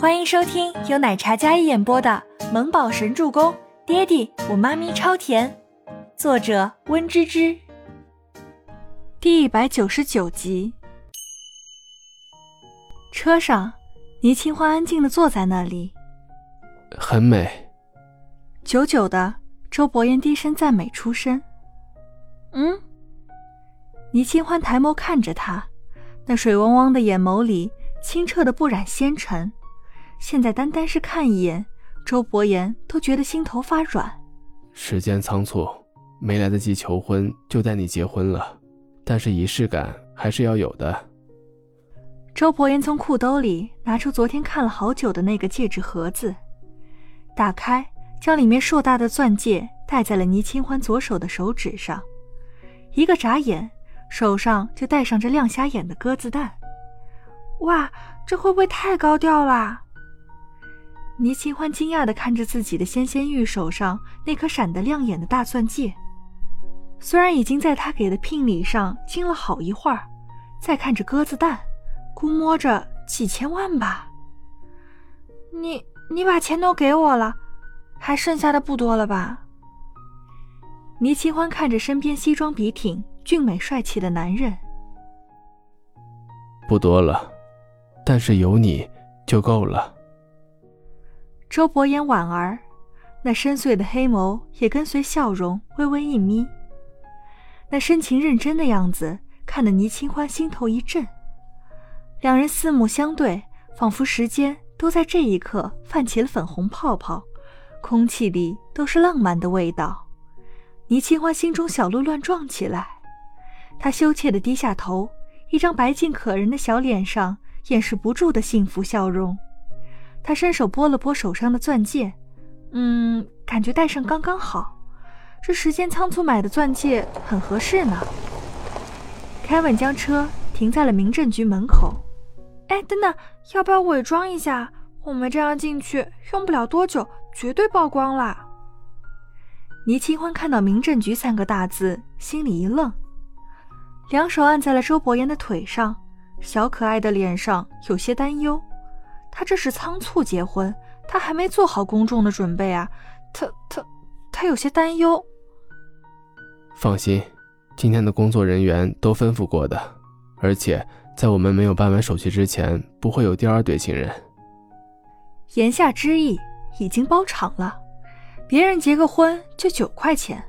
欢迎收听由奶茶嘉一演播的《萌宝神助攻》，爹地我妈咪超甜，作者温芝芝。第一百九十九集。车上，倪清欢安静的坐在那里，很美。久久的，周伯言低声赞美出声。嗯。倪清欢抬眸看着他，那水汪汪的眼眸里清澈的不染纤尘。现在单单是看一眼，周伯言都觉得心头发软。时间仓促，没来得及求婚就带你结婚了，但是仪式感还是要有的。周伯言从裤兜里拿出昨天看了好久的那个戒指盒子，打开，将里面硕大的钻戒戴在了倪清欢左手的手指上。一个眨眼，手上就戴上这亮瞎眼的鸽子蛋。哇，这会不会太高调啦？倪清欢惊讶地看着自己的纤纤玉手上那颗闪得亮眼的大钻戒，虽然已经在他给的聘礼上金了好一会儿，再看着鸽子蛋，估摸着几千万吧。你你把钱都给我了，还剩下的不多了吧？倪清欢看着身边西装笔挺、俊美帅气的男人，不多了，但是有你就够了。周伯言婉儿，那深邃的黑眸也跟随笑容微微一眯，那深情认真的样子看得倪清欢心头一震。两人四目相对，仿佛时间都在这一刻泛起了粉红泡泡，空气里都是浪漫的味道。倪清欢心中小鹿乱撞起来，她羞怯的低下头，一张白净可人的小脸上掩饰不住的幸福笑容。他伸手拨了拨手上的钻戒，嗯，感觉戴上刚刚好。这时间仓促买的钻戒很合适呢。凯文将车停在了民政局门口。哎，等等，要不要伪装一下？我们这样进去用不了多久，绝对曝光啦。倪清欢看到“民政局”三个大字，心里一愣，两手按在了周伯言的腿上，小可爱的脸上有些担忧。他这是仓促结婚，他还没做好公众的准备啊！他他他有些担忧。放心，今天的工作人员都吩咐过的，而且在我们没有办完手续之前，不会有第二对新人。言下之意，已经包场了。别人结个婚就九块钱，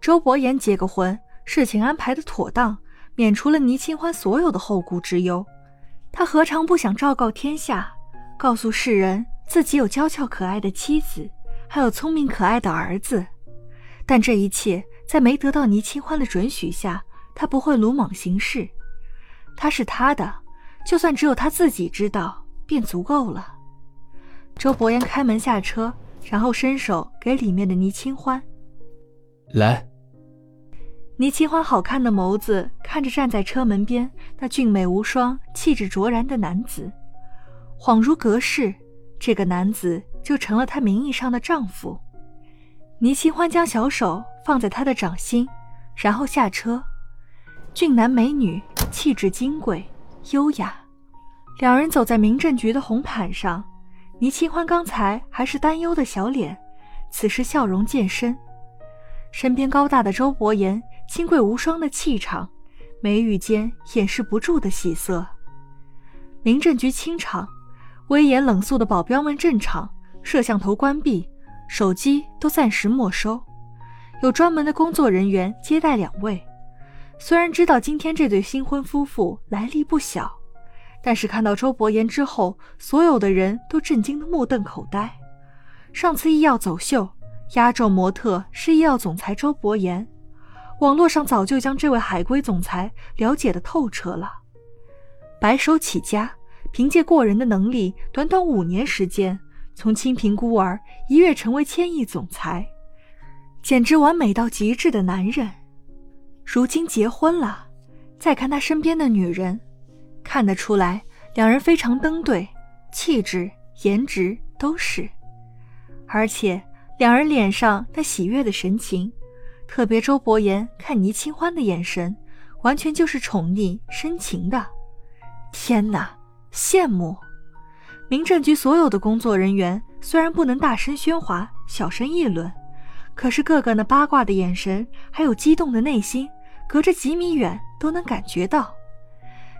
周伯言结个婚，事情安排的妥当，免除了倪清欢所有的后顾之忧。他何尝不想昭告天下？告诉世人自己有娇俏可爱的妻子，还有聪明可爱的儿子，但这一切在没得到倪清欢的准许下，他不会鲁莽行事。他是他的，就算只有他自己知道，便足够了。周伯言开门下车，然后伸手给里面的倪清欢来。倪清欢好看的眸子看着站在车门边那俊美无双、气质卓然的男子。恍如隔世，这个男子就成了她名义上的丈夫。倪清欢将小手放在他的掌心，然后下车。俊男美女，气质金贵优雅，两人走在民政局的红毯上。倪清欢刚才还是担忧的小脸，此时笑容渐深。身边高大的周伯言，金贵无双的气场，眉宇间掩饰不住的喜色。民政局清场。威严冷肃的保镖们镇场，摄像头关闭，手机都暂时没收。有专门的工作人员接待两位。虽然知道今天这对新婚夫妇来历不小，但是看到周伯言之后，所有的人都震惊的目瞪口呆。上次医药走秀，压轴模特是医药总裁周伯言，网络上早就将这位海归总裁了解的透彻了，白手起家。凭借过人的能力，短短五年时间，从清贫孤儿一跃成为千亿总裁，简直完美到极致的男人。如今结婚了，再看他身边的女人，看得出来两人非常登对，气质、颜值都是。而且两人脸上那喜悦的神情，特别周伯言看倪清欢的眼神，完全就是宠溺深情的。天哪！羡慕，民政局所有的工作人员虽然不能大声喧哗、小声议论，可是个个那八卦的眼神，还有激动的内心，隔着几米远都能感觉到。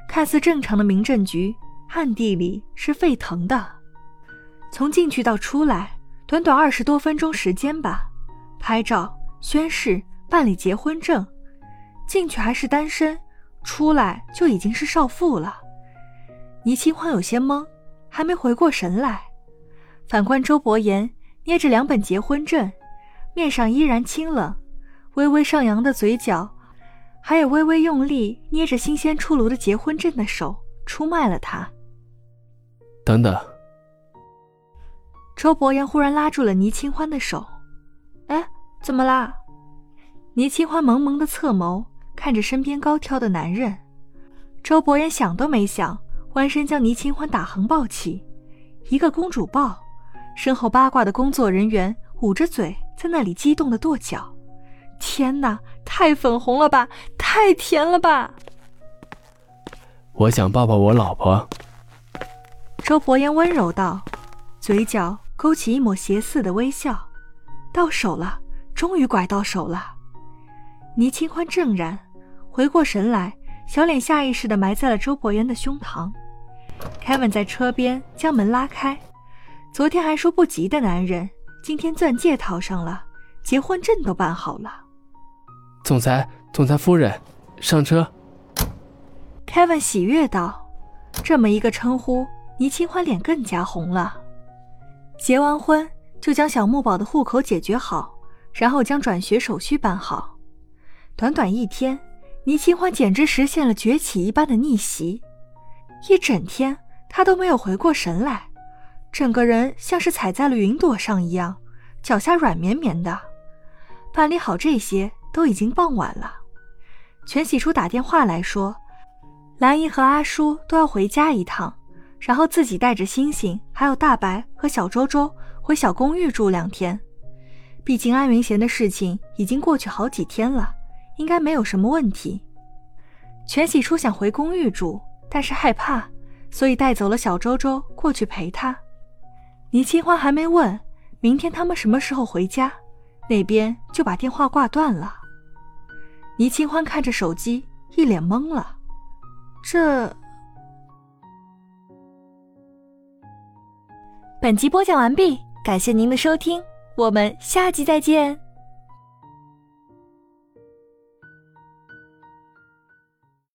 看似正常的民政局，暗地里是沸腾的。从进去到出来，短短二十多分钟时间吧。拍照、宣誓、办理结婚证，进去还是单身，出来就已经是少妇了。倪清欢有些懵。还没回过神来，反观周伯言捏着两本结婚证，面上依然清冷，微微上扬的嘴角，还有微微用力捏着新鲜出炉的结婚证的手，出卖了他。等等，周伯言忽然拉住了倪清欢的手。哎，怎么啦？倪清欢萌萌的侧眸看着身边高挑的男人，周伯言想都没想。弯身将倪清欢打横抱起，一个公主抱，身后八卦的工作人员捂着嘴在那里激动的跺脚。天哪，太粉红了吧，太甜了吧！我想抱抱我老婆。周伯言温柔道，嘴角勾起一抹邪似的微笑。到手了，终于拐到手了。倪清欢怔然，回过神来，小脸下意识的埋在了周伯言的胸膛。凯文在车边将门拉开，昨天还说不急的男人，今天钻戒套上了，结婚证都办好了。总裁，总裁夫人，上车。Kevin 喜悦道：“这么一个称呼，倪清欢脸更加红了。结完婚就将小木宝的户口解决好，然后将转学手续办好。短短一天，倪清欢简直实现了崛起一般的逆袭。”一整天，他都没有回过神来，整个人像是踩在了云朵上一样，脚下软绵绵的。办理好这些，都已经傍晚了。全喜初打电话来说，兰姨和阿叔都要回家一趟，然后自己带着星星、还有大白和小周周回小公寓住两天。毕竟安云贤的事情已经过去好几天了，应该没有什么问题。全喜初想回公寓住。但是害怕，所以带走了小周周过去陪他。倪清欢还没问明天他们什么时候回家，那边就把电话挂断了。倪清欢看着手机，一脸懵了。这……本集播讲完毕，感谢您的收听，我们下集再见。